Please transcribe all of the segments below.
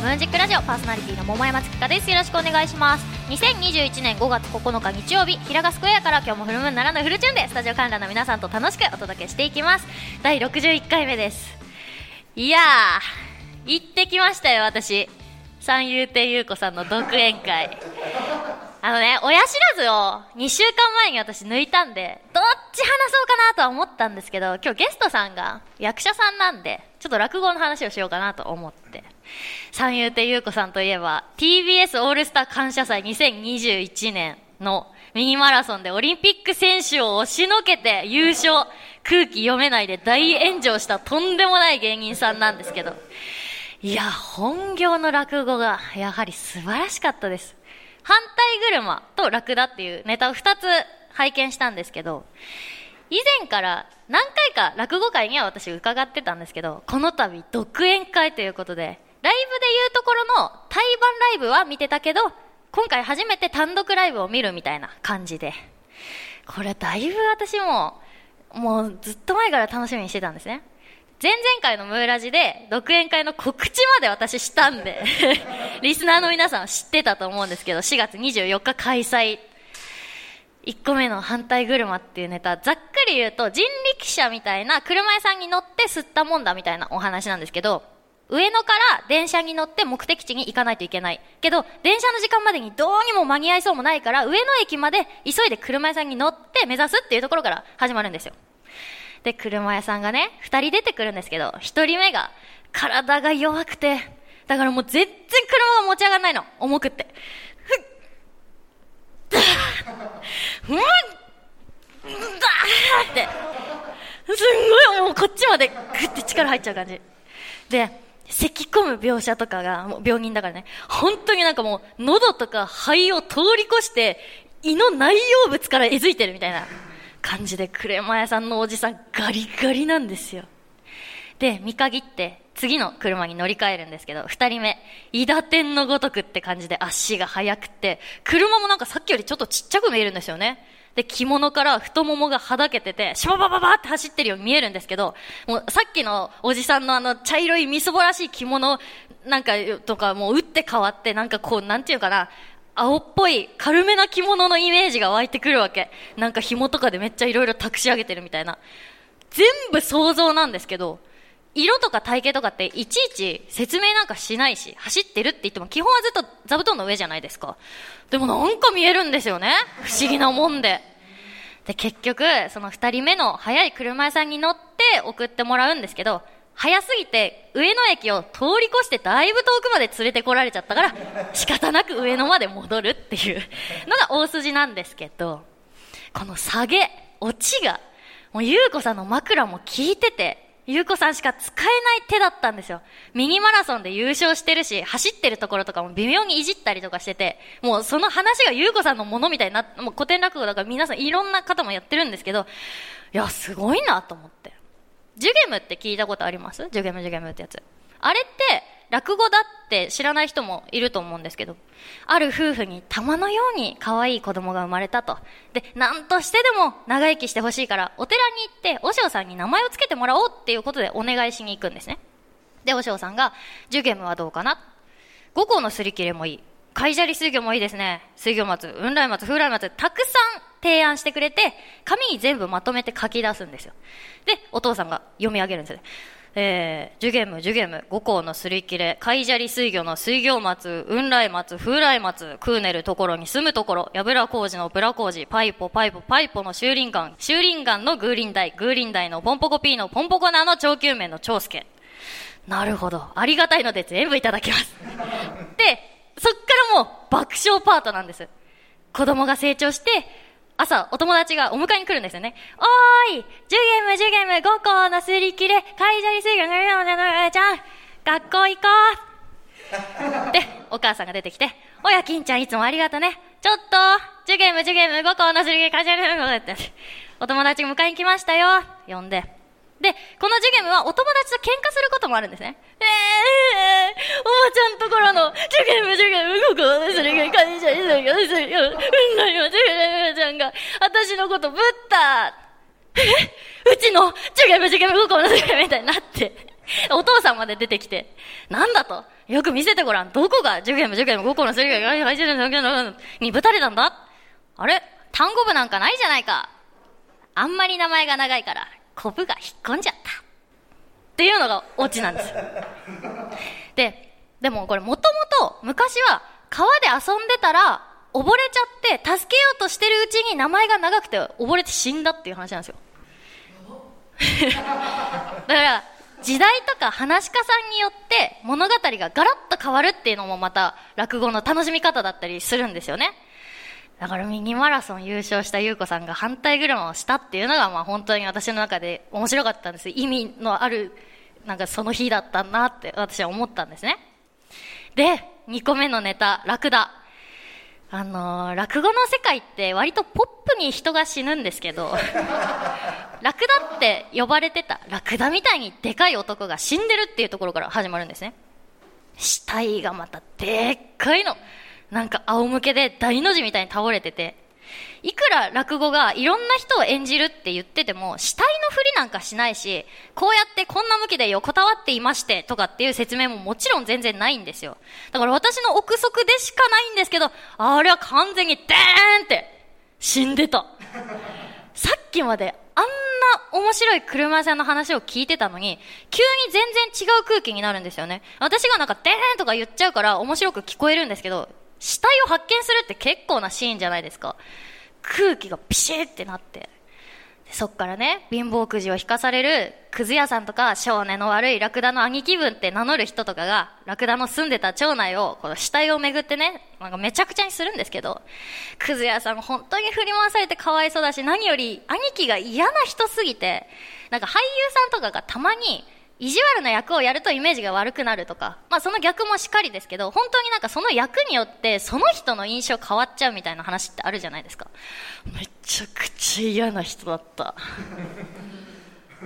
ムーンジックラジオパーソナリティの桃山月香です。よろしくお願いします。2021年5月9日日曜日平賀スクエアから今日もフルムーンならぬフルチューンでスタジオ観覧の皆さんと楽しくお届けしていきます。第61回目です。いやー行ってきましたよ私。三遊亭優子さんの独演会。あのね、親知らずを2週間前に私抜いたんで、どっち話そうかなとは思ったんですけど、今日ゲストさんが役者さんなんで、ちょっと落語の話をしようかなと思って。三遊亭優子さんといえば、TBS オールスター感謝祭2021年のミニマラソンでオリンピック選手を押しのけて優勝、空気読めないで大炎上したとんでもない芸人さんなんですけど、いや、本業の落語がやはり素晴らしかったです。反対車とラクダっていうネタを2つ拝見したんですけど、以前から何回か落語会には私伺ってたんですけど、この度独演会ということで、ライブでいうところの対バンライブは見てたけど、今回初めて単独ライブを見るみたいな感じで、これだいぶ私も、もうずっと前から楽しみにしてたんですね。前々回のムーラジで独演会の告知まで私したんで リスナーの皆さん知ってたと思うんですけど、4月24日開催。1個目の反対車っていうネタ、ざっくり言うと人力車みたいな車屋さんに乗って吸ったもんだみたいなお話なんですけど、上野から電車に乗って目的地に行かないといけない。けど、電車の時間までにどうにも間に合いそうもないから、上野駅まで急いで車屋さんに乗って目指すっていうところから始まるんですよ。で、車屋さんがね、二人出てくるんですけど、一人目が、体が弱くて、だからもう全然車が持ち上がらないの。重くって。ふっ、ふっ、だって、すんごいもうこっちまでグッて力入っちゃう感じ。で、咳込む描写とかが、もう病人だからね、本当になんかもう、喉とか肺を通り越して、胃の内容物からえずいてるみたいな。感じで車屋さんのおじさんガリガリなんですよ。で、見限って次の車に乗り換えるんですけど、二人目、伊田天のごとくって感じで足が速くて、車もなんかさっきよりちょっとちっちゃく見えるんですよね。で、着物から太ももがはだけてて、シャババババって走ってるように見えるんですけど、もうさっきのおじさんのあの茶色いみそぼらしい着物なんかとかもう打って変わって、なんかこう、なんていうかな、青っぽい軽めな着物のイメージが湧いてくるわけ。なんか紐とかでめっちゃいろいろ託し上げてるみたいな。全部想像なんですけど、色とか体型とかっていちいち説明なんかしないし、走ってるって言っても基本はずっと座布団の上じゃないですか。でもなんか見えるんですよね。不思議なもんで。で、結局、その二人目の早い車屋さんに乗って送ってもらうんですけど、早すぎて上野駅を通り越してだいぶ遠くまで連れてこられちゃったから仕方なく上野まで戻るっていう。のが大筋なんですけどこの下げ落ちがもう優子さんの枕も効いてて優子さんしか使えない手だったんですよ。ミニマラソンで優勝してるし、走ってるところとかも微妙にいじったりとかしてて、もうその話が優子さんのものみたいになもう古典落語だから皆さんいろんな方もやってるんですけど、いや、すごいなと思って。ジュゲムって聞いたことあります？ジュゲムジュゲムってやつ。あれって、落語だって知らない人もいると思うんですけど、ある夫婦に玉のように可愛い子供が生まれたと。で、何としてでも長生きしてほしいから、お寺に行って、和尚さんに名前を付けてもらおうっていうことでお願いしに行くんですね。で、和尚さんが、ジュゲムはどうかな？五個のすり切れもいい。海砂利水魚もいいですね。水魚松、雲来松、風来松、たくさん提案してくれて、紙に全部まとめて書き出すんですよ。で、お父さんが読み上げるんですよ。えー、ジュゲム、ジュゲム、五行のすり切れ、海砂利水魚の水魚松、雲来松、風来松、クーネルところに住むところ、やぶら工事のブラ工事、パイポ、パイポ、パイポの修林岩、修林岩のグーリンダイ、グーリンダイのポンポコピーのポンポコナーの長久面の長介。なるほど。ありがたいので全部いただきます。で、そっからもう爆笑パートなんです。子供が成長して、朝、お友達がお迎えに来るんですよね。おーいジュゲム、ジュゲム、5個のすり切れ、会社に水魚、ちゃん、学校行こう で、お母さんが出てきて、おや、金ちゃんいつもありがとね。ちょっと、ジュゲム、ジュゲム、5個のすり切れ、会社に水魚、って、お友達が迎えに来ましたよ。呼んで。で、このジュゲムはお友達と喧嘩することもあるんですね。ええー、おばちゃんところの、ジュゲム、ジュゲム、ここ、それが会社に、それが、それが、うんなよ、ジュゲムちゃんが、私のことぶったえうちの、ジュゲム、ジュゲム、ここのジュゲムみたいになって、お父さんまで出てきて、なんだと。よく見せてごらん。どこが受験部受験部5個のすりがにぶたれたんだあれ単語部なんかないじゃないか。あんまり名前が長いから、コブが引っ込んじゃった。っていうのがオチなんです。で、でもこれもともと昔は川で遊んでたら溺れちゃって助けようとしてるうちに名前が長くて溺れて死んだっていう話なんですよ。だから時代とか話し家さんによって物語がガラッと変わるっていうのもまた落語の楽しみ方だったりするんですよね。だからミニマラソン優勝した優子さんが反対車をしたっていうのがまあ本当に私の中で面白かったんです。意味のあるなんかその日だったなって私は思ったんですね。で、2個目のネタ、ラクダ。あのー、落語の世界って割とポップに人が死ぬんですけど、ラクダって呼ばれてた、ラクダみたいにでかい男が死んでるっていうところから始まるんですね。死体がまたでっかいの。なんか仰向けで大の字みたいに倒れてて、いくら落語がいろんな人を演じるって言ってても、死体のふりなんかしないし、こうやってこんな向きで横たわっていましてとかっていう説明ももちろん全然ないんですよ。だから私の憶測でしかないんですけど、あれは完全にデーンって死んでた。さっきまであんな面白い車屋さんの話を聞いてたのに、急に全然違う空気になるんですよね。私がなんかデーンとか言っちゃうから面白く聞こえるんですけど、死体を発見するって結構なシーンじゃないですか。空気がピシッってなって。そっからね、貧乏くじを引かされる、くず屋さんとか、少年の悪いラクダの兄貴分って名乗る人とかが、ラクダの住んでた町内を、この死体をめぐってね、なんかめちゃくちゃにするんですけど、くず屋さん本当に振り回されてかわいそうだし、何より兄貴が嫌な人すぎて、なんか俳優さんとかがたまに、意地悪な役をやるとイメージが悪くなるとか、まあその逆もしっかりですけど、本当になんかその役によってその人の印象変わっちゃうみたいな話ってあるじゃないですか。めちゃくちゃ嫌な人だった。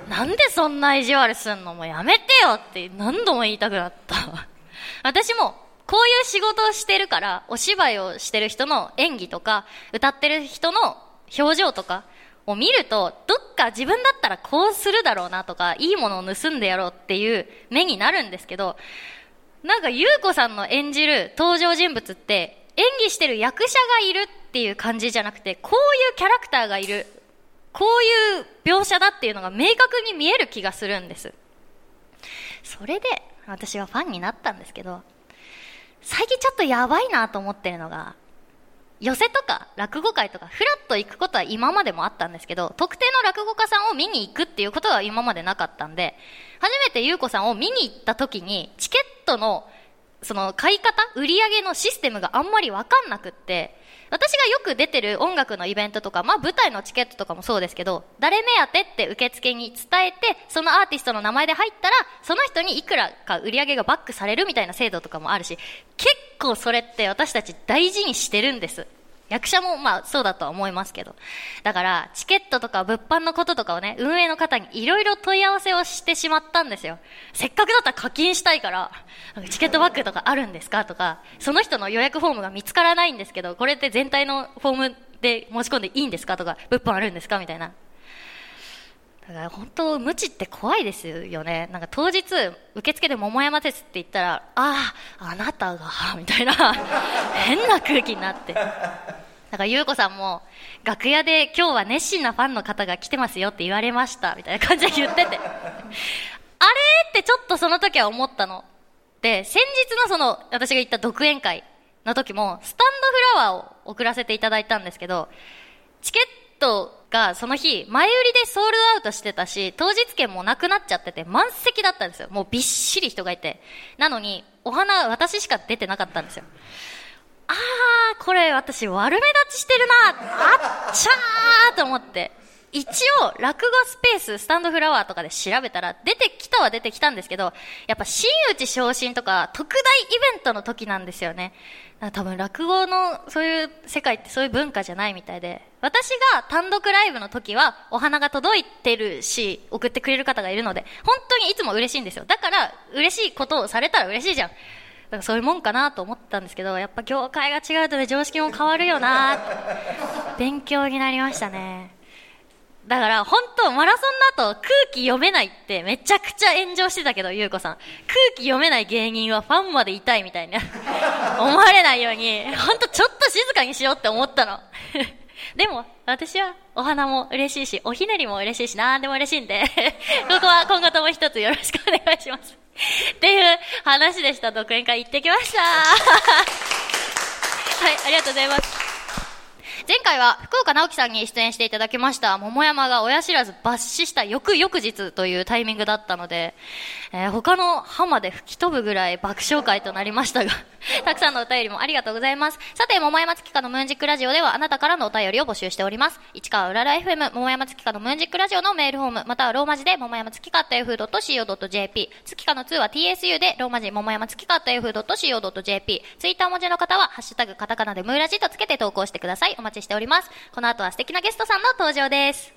なんでそんな意地悪すんの？もうやめてよって何度も言いたくなった。私もこういう仕事をしてるから、お芝居をしてる人の演技とか、歌ってる人の表情とか、を見ると、どっか自分だったらこうするだろうなとか、いいものを盗んでやろうっていう目になるんですけど、なんか優子さんの演じる登場人物って、演技してる役者がいるっていう感じじゃなくて、こういうキャラクターがいる、こういう描写だっていうのが明確に見える気がするんです。それで、私はファンになったんですけど、最近ちょっとやばいなと思ってるのが、寄席とか落語会とかフラッと行くことは今までもあったんですけど、特定の落語家さんを見に行くっていうことは今までなかったんで、初めて優子さんを見に行った時に、チケットのその買い方、売り上げのシステムがあんまりわかんなくって、私がよく出てる音楽のイベントとか、まあ舞台のチケットとかもそうですけど、誰目当てって受付に伝えて、そのアーティストの名前で入ったら、その人にいくらか売り上げがバックされるみたいな制度とかもあるし、結構それって私たち大事にしてるんです。役者もまあそうだとは思いますけど。だから、チケットとか物販のこととかをね、運営の方にいろいろ問い合わせをしてしまったんですよ。せっかくだったら課金したいから、チケットバッグとかあるんですか？とか、その人の予約フォームが見つからないんですけど、これって全体のフォームで申し込んでいいんですか？とか、物販あるんですか？みたいな。だから本当、無知って怖いですよね。なんか当日、受付で桃山鉄って言ったら、ああ、あなたが、みたいな、変な空気になって。だから優子さんも、楽屋で今日は熱心なファンの方が来てますよって言われました、みたいな感じで言ってて。あれってちょっとその時は思ったの。で、先日のその、私が言った独演会の時も、スタンドフラワーを送らせていただいたんですけど、チケットがその日、前売りでソールアウトしてたし、当日券もなくなっちゃってて、満席だったんですよ。もうびっしり人がいて。なのに、お花、私しか出てなかったんですよ。あー、これ私悪目立ちしてるなあっちゃーと思って。一応、落語スペース、スタンドフラワーとかで調べたら、出てきたは出てきたんですけど、やっぱ真打ち昇進とか、特大イベントの時なんですよね。多分落語のそういう世界ってそういう文化じゃないみたいで、私が単独ライブの時はお花が届いてるし、送ってくれる方がいるので、本当にいつも嬉しいんですよ。だから嬉しいことをされたら嬉しいじゃん。だからそういうもんかなと思ったんですけど、やっぱ業界が違うとね、常識も変わるよな勉強になりましたね。だから、本当マラソンの後、空気読めないってめちゃくちゃ炎上してたけど、ゆうこさん。空気読めない芸人はファンまで痛いみたいな。思われないように、本当ちょっと静かにしようって思ったの。でも、私はお花も嬉しいし、おひねりも嬉しいし、なんでも嬉しいんで、ここは今後とも一つよろしくお願いします。っていう話でした。独演会行ってきました。はい、ありがとうございます。前回は福岡直樹さんに出演していただきました桃山が親知らず抜歯した翌々日というタイミングだったので、えー他の歯まで吹き飛ぶぐらい爆笑会となりましたが、たくさんのお便りもありがとうございます。さて、桃山月花のムーンジックラジオではあなたからのお便りを募集しております。市川うらら FM 桃山月花のムーンジックラジオのメールフォーム、またはローマ字で桃山月花 .yahoo.co.jp、月花の2は TSU でローマ字桃山月花 .yahoo.co.jp、ツイッター文字の方はハッシュタグカタカナでムーラジとつけて投稿してください。お待ちしております。この後は素敵なゲストさんの登場です。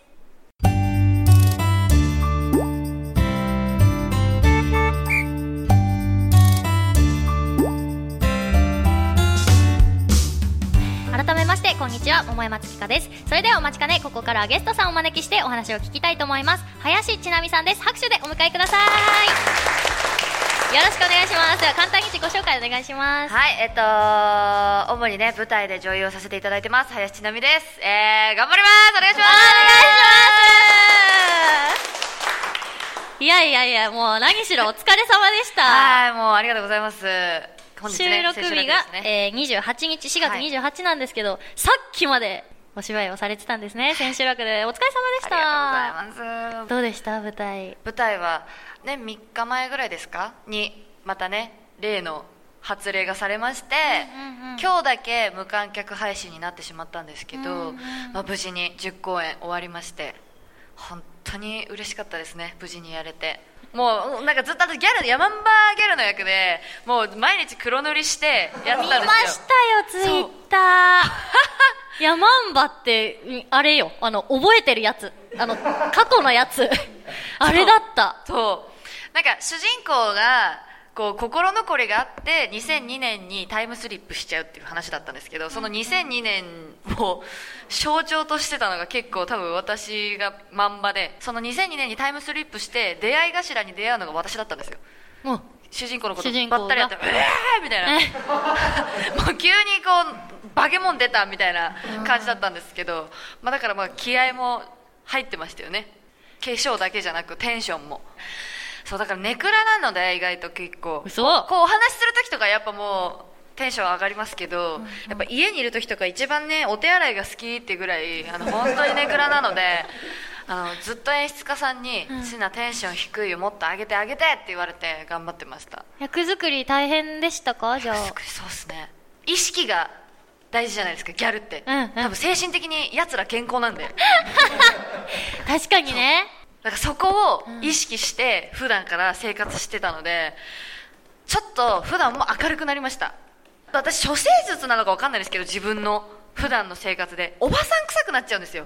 改めましてこんにちは。桃山月花です。それではお待ちかねここからゲストさんをお招きしてお話を聞きたいと思います。林千奈美さんです。拍手でお迎えください。よろしくお願いします。では簡単に自己紹介お願いします。はい、えっと、主にね、舞台で女優をさせていただいてます、林千奈美です。えー、頑張ります。お願いします。いやいやいやもう何しろお疲れ様でした。はい、もうありがとうございます。本日ね収録日が、ね。えー、28日4月はい。28なんですけど、さっきまでお芝居をされてたんですね千秋楽で。お疲れ様でした。ありがとうございます。どうでした？舞台。舞台は、ね、3日前ぐらいですか？に、またね、例の発令がされまして、今日だけ無観客配信になってしまったんですけど、うんうん。まあ、無事に10公演終わりまして本当に嬉しかったですね無事にやれて。もうなんかずっとギャルヤマンバギャルの役でもう毎日黒塗りしてやったんですよ。ましたよツイッター。ヤマンバってうんあれよあの覚えてるやつ。あの過去のやつ。あれだった。そうなんか主人公がこう心残りがあって2002年にタイムスリップしちゃうっていう話だったんですけどその2002年を象徴としてたのが結構多分私がまんまでその2002年にタイムスリップして出会い頭に出会うのが私だったんですよ。もう主人公のことばったりやって「うえー!」みたいな。もう急にこうバケモン出たみたいな感じだったんですけど、まあ、だからまあ気合も入ってましたよね。化粧だけじゃなくテンションもそうだからネクラなので意外と結構。嘘。こうお話しする時とかやっぱもうテンション上がりますけど、やっぱ家にいる時とか一番ねお手洗いが好きってぐらいあの本当にネクラなので あのずっと演出家さんに「シナテンション低いよもっと上げて上げて」って言われて頑張ってました。役作り大変でしたか？じゃあ。そうですね。意識が大事じゃないですかギャルって、うんうん。多分精神的にやつら健康なんで。確かにねだからそこを意識して普段から生活してたのでちょっと普段も明るくなりました。私処世術なのか分かんないですけど自分の普段の生活でおばさん臭くなっちゃうんですよ。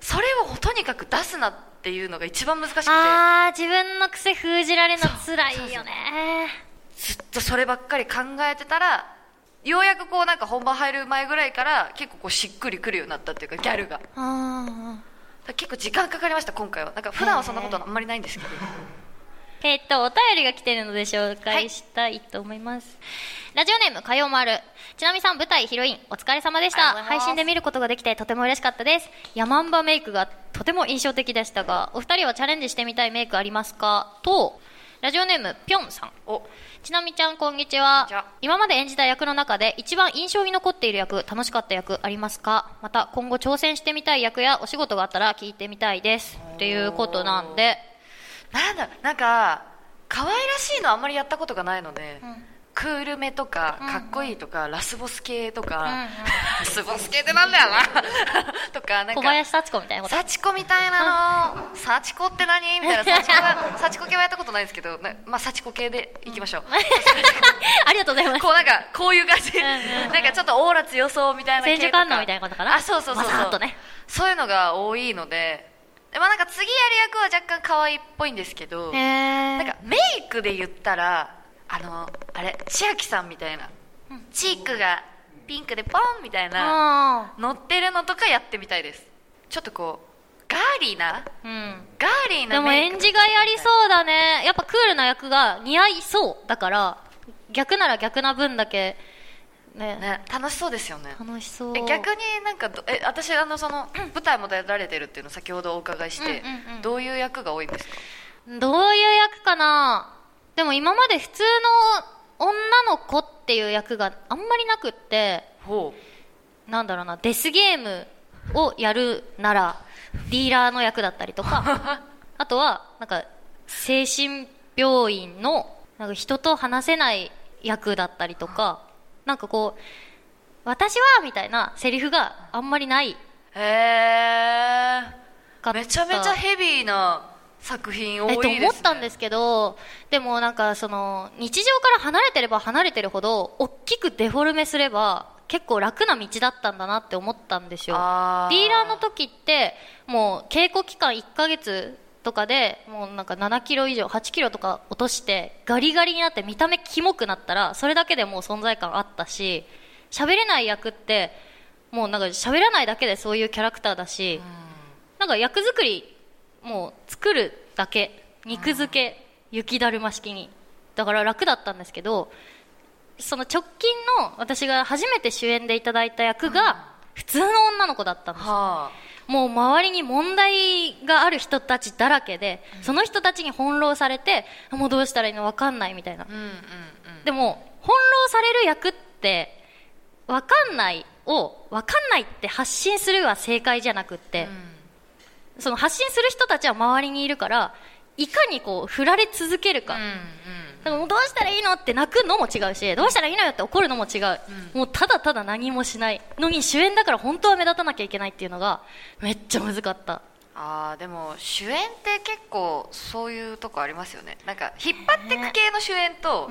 それをとにかく出すなっていうのが一番難しくて。あー自分の癖封じられるの辛いよね。ずっとそればっかり考えてたらようやくこうなんか本番入る前ぐらいから結構こうしっくりくるようになったっていうかギャルが。あら結構時間かかりました今回は。なんか普段はそんなことあんまりないんですけど。ー えっとお便りが来てるので紹介したいと思います、ラジオネーム火曜丸ちなみさん舞台ヒロインお疲れ様でした。配信で見ることができてとても嬉しかったです。ヤマンバメイクがとても印象的でしたがお二人はチャレンジしてみたいメイクありますか？とラジオネームぴょんさん。お。ちなみちゃんこんにちは。今まで演じた役の中で一番印象に残っている役楽しかった役ありますか？また今後挑戦してみたい役やお仕事があったら聞いてみたいです。っていうことなんで。なんだなんか可愛らしいのあんまりやったことがないので、んクールめとかうんかっこいいとか、ラスボス系とか、うんうん。ラスボス系ってなんだよな。とかなん小か林幸子みたいなこと。幸子みたいなの。幸子って何？みたいな。幸子が幸子系はやったことないですけどなまあ幸子系でいきましょう、ありがとうございます。こうなんかこういう感じ。んうんなんかちょっとオーラ強そうみたいな千手観音みたいなことかな？あそうそうそうそう、ね。そういうのが多いので。でまあなんか次やる役は若干可愛いっぽいんですけど、なんかメイクで言ったらあのあれ千秋さんみたいな、チークがピンクでポンみたいなあ乗ってるのとかやってみたいです。ちょっとこうガーリーな？うん。ガーリーなでも演じがいありそうだね。やっぱクールな役が似合いそうだから逆なら逆な分だけね。ね楽しそうですよね。楽しそう。え逆になんかどえ私あのその 舞台も出られてるっていうのを先ほどお伺いして、うんうんうん。どういう役が多いんですか？どういう役かな？でも今まで普通の女の子っていう役があんまりなくってほなんだろうなデスゲームをやるならディーラーの役だったりとか あとはなんか精神病院のなんか人と話せない役だったりとかなんかこう私はみたいなセリフがあんまりないへえめちゃめちゃヘビーな作品多えっといです、ね。思ったんですけどでもなんかその日常から離れてれば離れてるほど大きくデフォルメすれば結構楽な道だったんだなって思ったんですよ。あディーラーの時ってもう稽古期間1ヶ月とかでもうなんか7キロ以上8キロとか落としてガリガリになって見た目キモくなったらそれだけでもう存在感あったし喋れない役ってもうなんか喋らないだけでそういうキャラクターだし、なんか役作りもう作るだけ肉付け雪だるま式に。だから楽だったんですけどその直近の私が初めて主演でいただいた役が普通の女の子だったんですはもう周りに問題がある人たちだらけでその人たちに翻弄されてもうどうしたらいいの分かんないみたいな。あうんうんうん。でも翻弄される役って分かんないを分かんないって発信するは正解じゃなくって、その発信する人たちは周りにいるからいかにこう振られ続けるか,、うんうん。もうどうしたらいいのって泣くのも違うしどうしたらいいのよって怒るのも違う、もうただただ何もしないのに主演だから本当は目立たなきゃいけないっていうのがめっちゃ難かった。あーでも主演って結構そういうとこありますよね。なんか引っ張ってく系の主演と、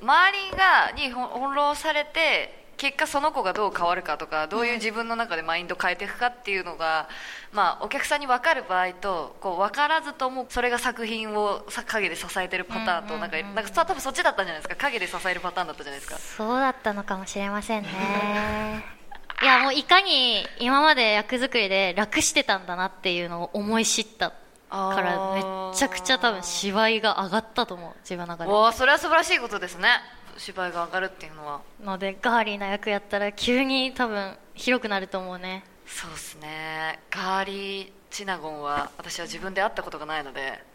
周りがにほ翻弄されて結果その子がどう変わるかとかどういう自分の中でマインド変えていくかっていうのが、まあ、お客さんに分かる場合とこう分からずともそれが作品をさ陰で支えてるパターンとなんかなんか多分そっちだったんじゃないですか。陰で支えるパターンだったじゃないですか。そうだったのかもしれませんね。いやもういかに今まで役作りで楽してたんだなっていうのを思い知ったからめっちゃくちゃ多分芝居が上がったと思う自分の中で。おーそれは素晴らしいことですね芝居が上がるっていうのは。のでガーリーな役やったら急に多分広くなると思うね。そうですね。ガーリーチナゴンは私は自分で会ったことがないので。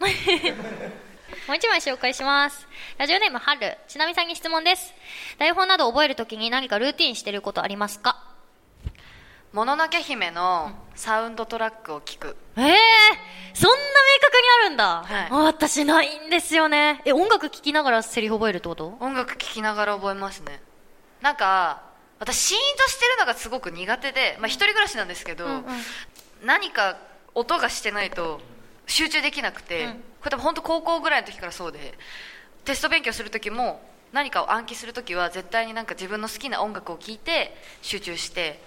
もう一枚紹介します。ラジオネームはるちなみさんに質問です。台本など覚えるときに何かルーティンしてることありますか「もののけ姫」のサウンドトラックを聞く。ええー、そんな明確にあるんだ、はい。あ私ないんですよね。え音楽聴きながらセリフ覚えるってこと？音楽聴きながら覚えますね。なんか私シーンとしてるのがすごく苦手で、まあ、一人暮らしなんですけど、うんうん。何か音がしてないと集中できなくて、うん。これ多分本当高校ぐらいの時からそうでテスト勉強する時も何かを暗記する時は絶対になんか自分の好きな音楽を聴いて集中して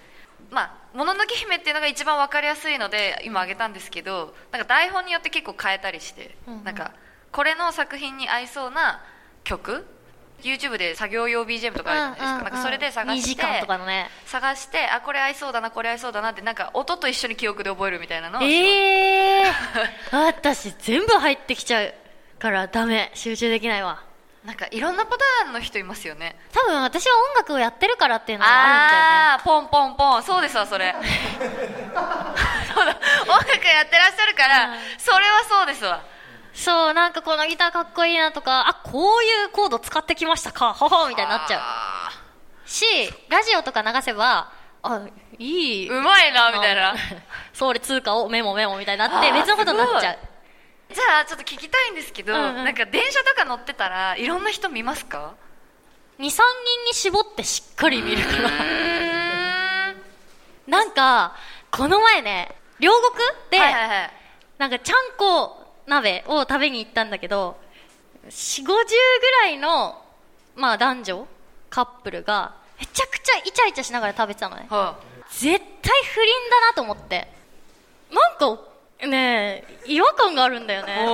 まあ「もののけ姫」っていうのが一番分かりやすいので今挙げたんですけどなんか台本によって結構変えたりして、うんうん。なんかこれの作品に合いそうな曲？YouTube で作業用 BGM とかあるじゃないですか,、なんかそれで探して2時間とかのね。探してあこれ合いそうだなこれ合いそうだなってなんか音と一緒に記憶で覚えるみたいなのをええー、私全部入ってきちゃうからダメ。集中できないわなんかいろんなパターンの人いますよね。多分私は音楽をやってるからっていうのがあるんだよね。あポンポンポン。そうですわそれ。そうだ音楽やってらっしゃるから、それはそうですわ。そうなんかこのギターかっこいいなとかあこういうコード使ってきましたか。ははみたいになっちゃう。あしラジオとか流せばあいい。ーうまいなみたいな。そう俺通貨をメモメモみたいになって別のことになっちゃうじゃあちょっと聞きたいんですけど、うんうん。なんか電車とか乗ってたらいろんな人見ますか？23人に絞ってしっかり見るから なんかこの前ね両国で、はいはいはい。なんかちゃんこ鍋を食べに行ったんだけど4 5 0ぐらいの、まあ、男女カップルがめちゃくちゃイチャイチャしながら食べてたのね。は絶対不倫だなと思って。なんかね違和感があるんだよあね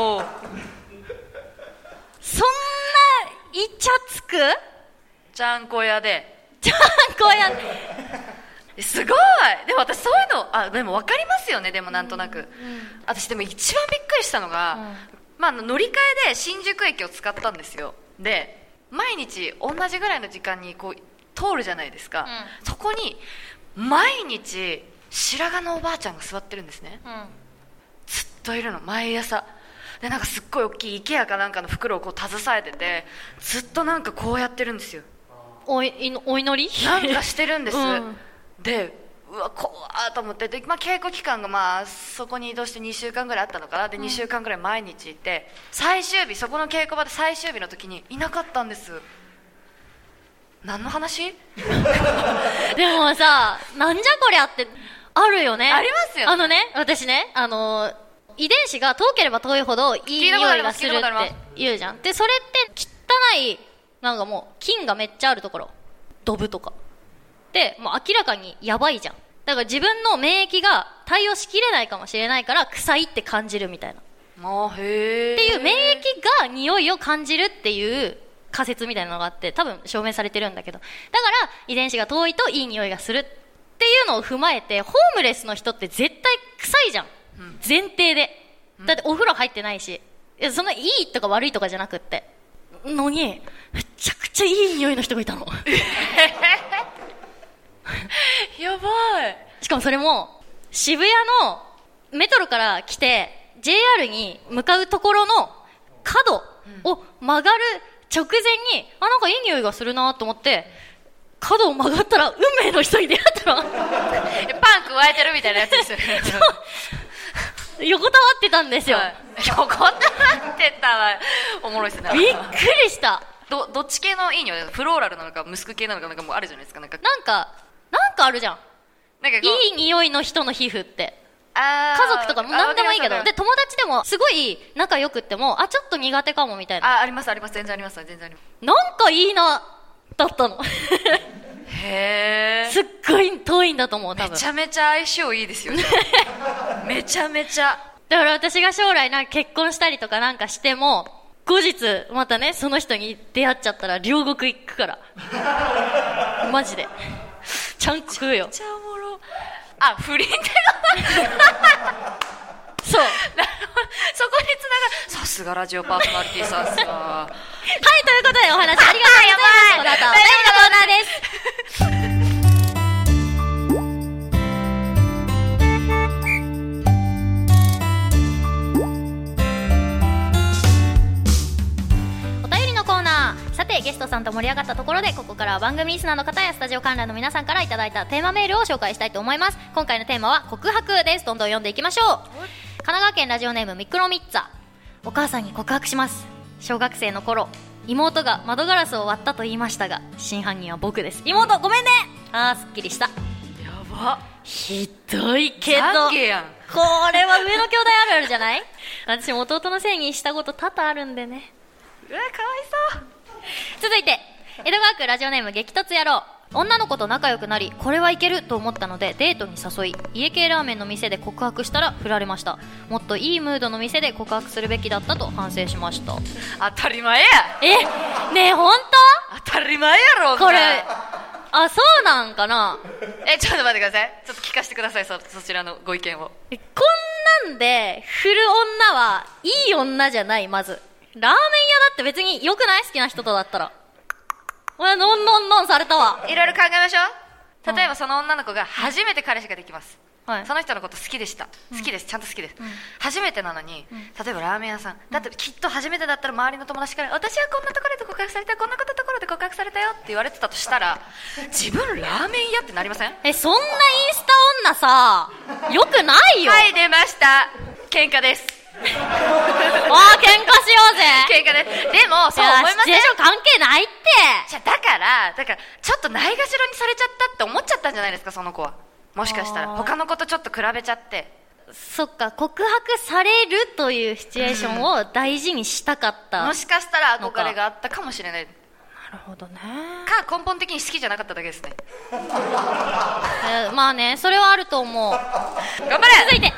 そんなイチャつく？ちゃんこ屋で。ちゃんこやすごい。でも私そういうのあでも分かりますよね。でもなんとなく、私でも一番びっくりしたのが、まあ、あの乗り換えで新宿駅を使ったんですよ。で毎日同じぐらいの時間にこう通るじゃないですか、そこに毎日白髪のおばあちゃんが座ってるんですね、といるの。毎朝。でなんかすっごい大きい IKEA かなんかの袋をこう携えててずっとなんかこうやってるんですよ。おいお祈り？なんかしてるんです、うん。でうわ怖ーと思って。で、まあ、稽古期間がまあそこに移動して2週間ぐらいあったのかな。で2週間ぐらい毎日いて最終日そこの稽古場で最終日の時にいなかったんです。何の話？でもさ、なんじゃこりゃって、あるよね。ありますよ。ねあのね、私ね、あのー遺伝子が遠ければ遠いほどいい匂いがするって言うじゃん。で、それって汚い、なんかもう、菌がめっちゃあるところ。ドブとか。で、もう明らかにやばいじゃん。だから自分の免疫が対応しきれないかもしれないから、臭いって感じるみたいな。あへえっていう免疫が匂いを感じるっていう仮説みたいなのがあって多分証明されてるんだけどだから遺伝子が遠いといい匂いがするっていうのを踏まえてホームレスの人って絶対臭いじゃん、前提で。だってお風呂入ってないし。そのいいとか悪いとかじゃなくって。のにめちゃくちゃいい匂いの人がいたの。やばい。しかもそれも渋谷のメトロから来て JR に向かうところの角を曲がる直前に、あ、なんかいい匂いがするなと思って、角を曲がったら運命の人に出会ったの。え パン加えてるみたいなやつですよね 横たわってたんですよ。はい横たわってたらおもろいですねびっくりした。どどっち系のいい匂い？フローラルなのかムスク系なのかなんかもうあるじゃないですかなんかなんか、なんかあるじゃん。なんかいい匂いの人の皮膚って。家族とかも何でもいいけど。で、友達でもすごい仲良くっても、あ、ちょっと苦手かもみたいな。あありますあります全然あります全然ありますなんかいいな、だったの。へえすっごい遠いんだと思う、多分め。ちゃめちゃ相性いいですよじゃあめちゃめちゃだから私が将来なんか結婚したりとかなんかしても、後日またね、その人に出会っちゃったら両国行くから。マジで。ちゃんこ食うよめ。ちゃおもろあ不倫って そう。なるほどそこにつながるさすがラジオパーソナリティさすわはい、ということでお話ありがとうございます。この後、お便りのコーナーです。トさんと盛り上がったところでここからは番組リスナーの方やスタジオ観覧の皆さんからいただいたテーマメールを紹介したいと思います。今回のテーマは告白です。どんどん読んでいきましょう。神奈川県ラジオネームミクロミッツァお母さんに告白します。小学生の頃妹が窓ガラスを割ったと言いましたが真犯人は僕です。妹ごめんね。あーすっきりした。やば。ひどいけどこれは上の兄弟あるあるじゃない？私も弟のせいにしたこと多々あるんでね。うわかわいそう 続いて江戸川区ラジオネーム激突野郎。女の子と仲良くなりこれはいけると思ったのでデートに誘い家系ラーメンの店で告白したら振られました。もっといいムードの店で告白するべきだったと反省しました。当たり前や。えねえ本当？たり前やろ当これあそうなんかな？えちょっと待ってください。ちょっと聞かせてくださいそそちらのご意見を。えこんなんで振る女はいい女じゃないまずラーメン屋だって別に良くない？好きな人とだったら。うわのんのんのんされたわ。いろいろ考えましょう。例えばその女の子が初めて彼氏ができます、はい。その人のこと好きでした。好きです、ちゃんと好きです、初めてなのに、例えばラーメン屋さん、だってきっと初めてだったら周りの友達から私はこんなところで告白されたこんなことところで告白されたよって言われてたとしたら自分ラーメン屋ってなりません？えそんなインスタ女さよくないよ、はい出ました。喧嘩です あー喧嘩しようぜ。喧嘩です。でもそう思いまシチュエーション関係ないって。じゃあだからだからちょっとないがしろにされちゃったって思っちゃったんじゃないですかその子は。もしかしたら。他の子とちょっと比べちゃって。そっか告白されるというシチュエーションを大事にしたかった、もしかしたら憧れがあったかもしれない。なるほどね。か根本的に好きじゃなかっただけですね。えーまあねそれはあると思う。頑張れ。続いて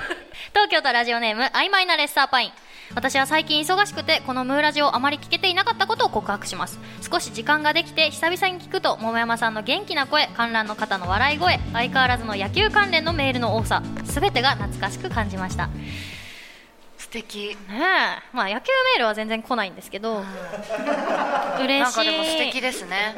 東京都ラジオネーム曖昧なレッサーパイン。私は最近忙しくてこのムーラジをあまり聞けていなかったことを告白します。少し時間ができて久々に聞くと桃山さんの元気な声観覧の方の笑い声相変わらずの野球関連のメールの多さ全てが懐かしく感じました。ね素敵。え。まあ野球メールは全然来ないんですけど。嬉しいなんかでも素敵ですね、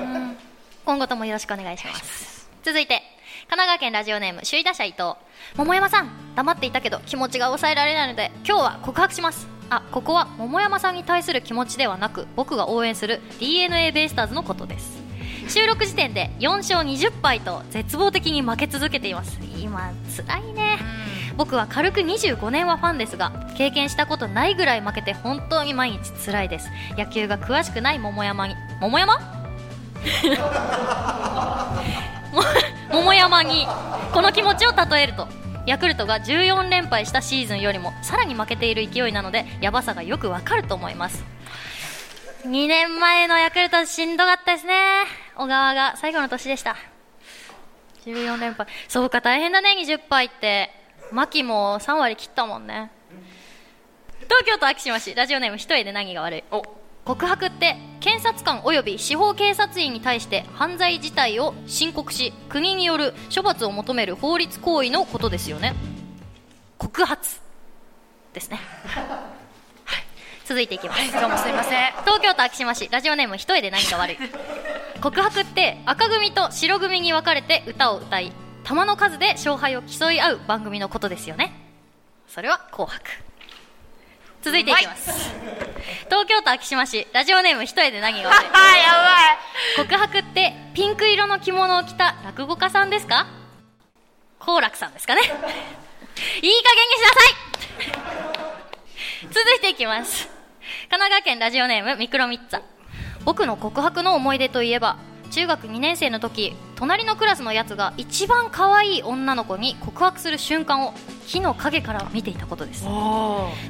今後ともよろしくお願いします。続いて神奈川県ラジオネーム首位打者伊藤。桃山さん黙っていたけど気持ちが抑えられないので今日は告白します。あここは桃山さんに対する気持ちではなく僕が応援する d n a ベイスターズのことです。収録時点で4勝20敗と絶望的に負け続けています。今辛いね。僕は軽く25年はファンですが経験したことないぐらい負けて本当に毎日辛いです。野球が詳しくない桃山に桃山？桃山にこの気持ちを例えるとヤクルトが14連敗したシーズンよりもさらに負けている勢いなのでやばさがよくわかると思います。2年前のヤクルトしんどかったですね。小川が最後の年でした。14連敗。そうか大変だね20敗って。牧も3割切ったもんね。東京都昭島市。ラジオネーム一重で何が悪い。お告白って検察官及び司法警察員に対して犯罪自体を申告し国による処罰を求める法律行為のことですよね。告発ですね。はい。続いていきます、はいどうもすいません。東京都昭島市。ラジオネーム一重で何が悪い。告白って赤組と白組に分かれて歌を歌い玉の数で勝敗を競い合う番組のことですよね。それは紅白。続いていきます東京都昭島市ラジオネーム一重で何が悪い？あ や告白ってピンク色の着物を着た落語家さんですか？好楽さんですかね？いい加減にしなさい！続いていきます。神奈川県ラジオネームミクロミッツァ。僕の告白の思い出といえば中学2年生の時隣のクラスのやつが一番可愛い女の子に告白する瞬間を木の陰から見ていたことです。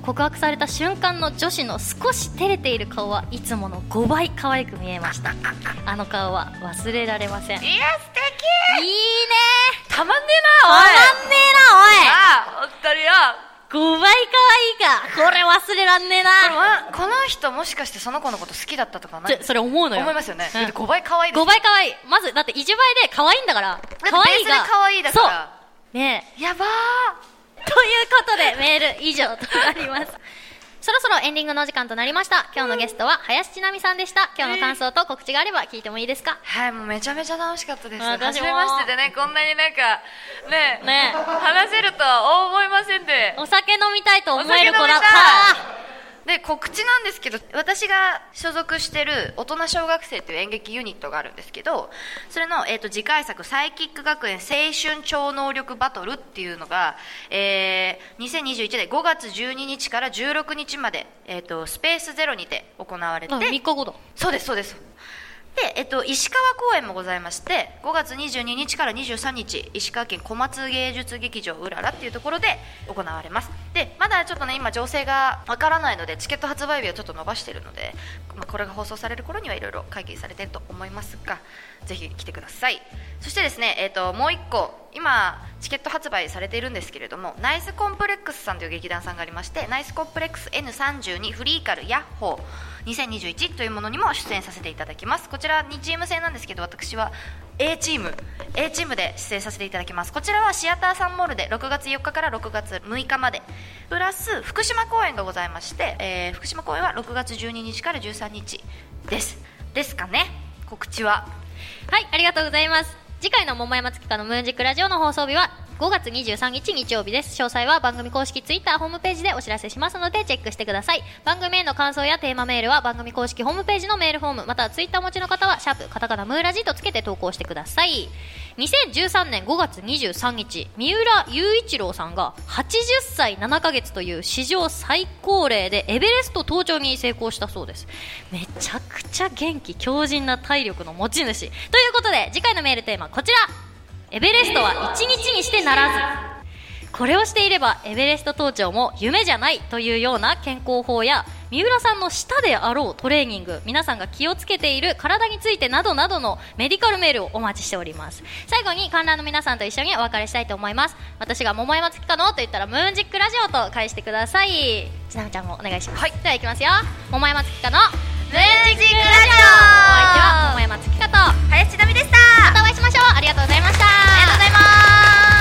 告白された瞬間の女子の少し照れている顔はいつもの5倍可愛く見えました。あの顔は忘れられません。いや素敵。ーたまんねたまんねえなあ本当によおい5倍可愛いかこれ忘れらんねえな。この人もしかしてその子のこと好きだったとかない？それ思うのよ。思いますよね、うん。だって5倍可愛いです5倍可愛い。まずだって1倍で可愛いんだから。可愛いが。可愛いだから。ねえ。やばー。ということでメール以上となりますそろそろエンディングのお時間となりました。今日のゲストは林千奈美さんでした。今日の感想と告知があれば聞いてもいいですか？はいもうめちゃめちゃ楽しかったです。初めましてでねこんなになんかねね。話せるとは思いませんで。お酒飲みたいと思える子だ。ったで告知なんですけど私が所属してる大人小学生という演劇ユニットがあるんですけどそれの、えー、と次回作「サイキック学園青春超能力バトル」っていうのが、えー2021年5月12日から16日まで、えー、とスペースゼロにて行われてあ3日後だ。そうですそうですで、えっと、石川公演もございまして5月22日から23日石川県小松芸術劇場うららっていうところで行われます。でまだちょっとね今情勢がわからないのでチケット発売日をちょっと伸ばしているので、まあ、これが放送される頃にはいろいろ会議されてると思いますがぜひ来てください。そしてですね、えっと、もう一個今チケット発売されているんですけれどもナイスコンプレックスさんという劇団さんがありましてナイスコンプレックス N32 フリーカルヤッホー。2021というものにも出演させていただきます。こちら2チーム制なんですけど私は A チーム A チームで出演させていただきます。こちらはシアターサンモールで6月4日から6月6日まで。プラス福島公演がございまして、えー福島公演は6月12日から13日です。ですかね告知は。はい、ありがとうございます。次回の桃山月花のムーンジックラジオの放送日は5月23日日曜日です。詳細は番組公式ツイッターホームページでお知らせしますのでチェックしてください。番組への感想やテーマメールは番組公式ホームページのメールフォーム、またはツイッターお持ちの方はシャープカタカナムーラジとつけて投稿してください。2013年5月23日、三浦雄一郎さんが80歳7ヶ月という史上最高齢でエベレスト登頂に成功したそうです。めちゃくちゃ元気、強靭な体力の持ち主。ということで、次回のメールテーマこちらエベレストは1日にしてならず。これをしていればエベレスト登頂も夢じゃないというような健康法や三浦さんのしたであろうトレーニング皆さんが気をつけている体についてなどなどのメディカルメールをお待ちしております。最後に観覧の皆さんと一緒にお別れしたいと思います。私が桃山月花のと言ったらムーンジックラジオと返してください。ちなみちゃんもお願いします、はい、ではいきますよ。桃山月花のムーンジックラジオ。お相手は桃山月花と林千奈美でした。またお会いしましょう。ありがとうございました。ありがとうございます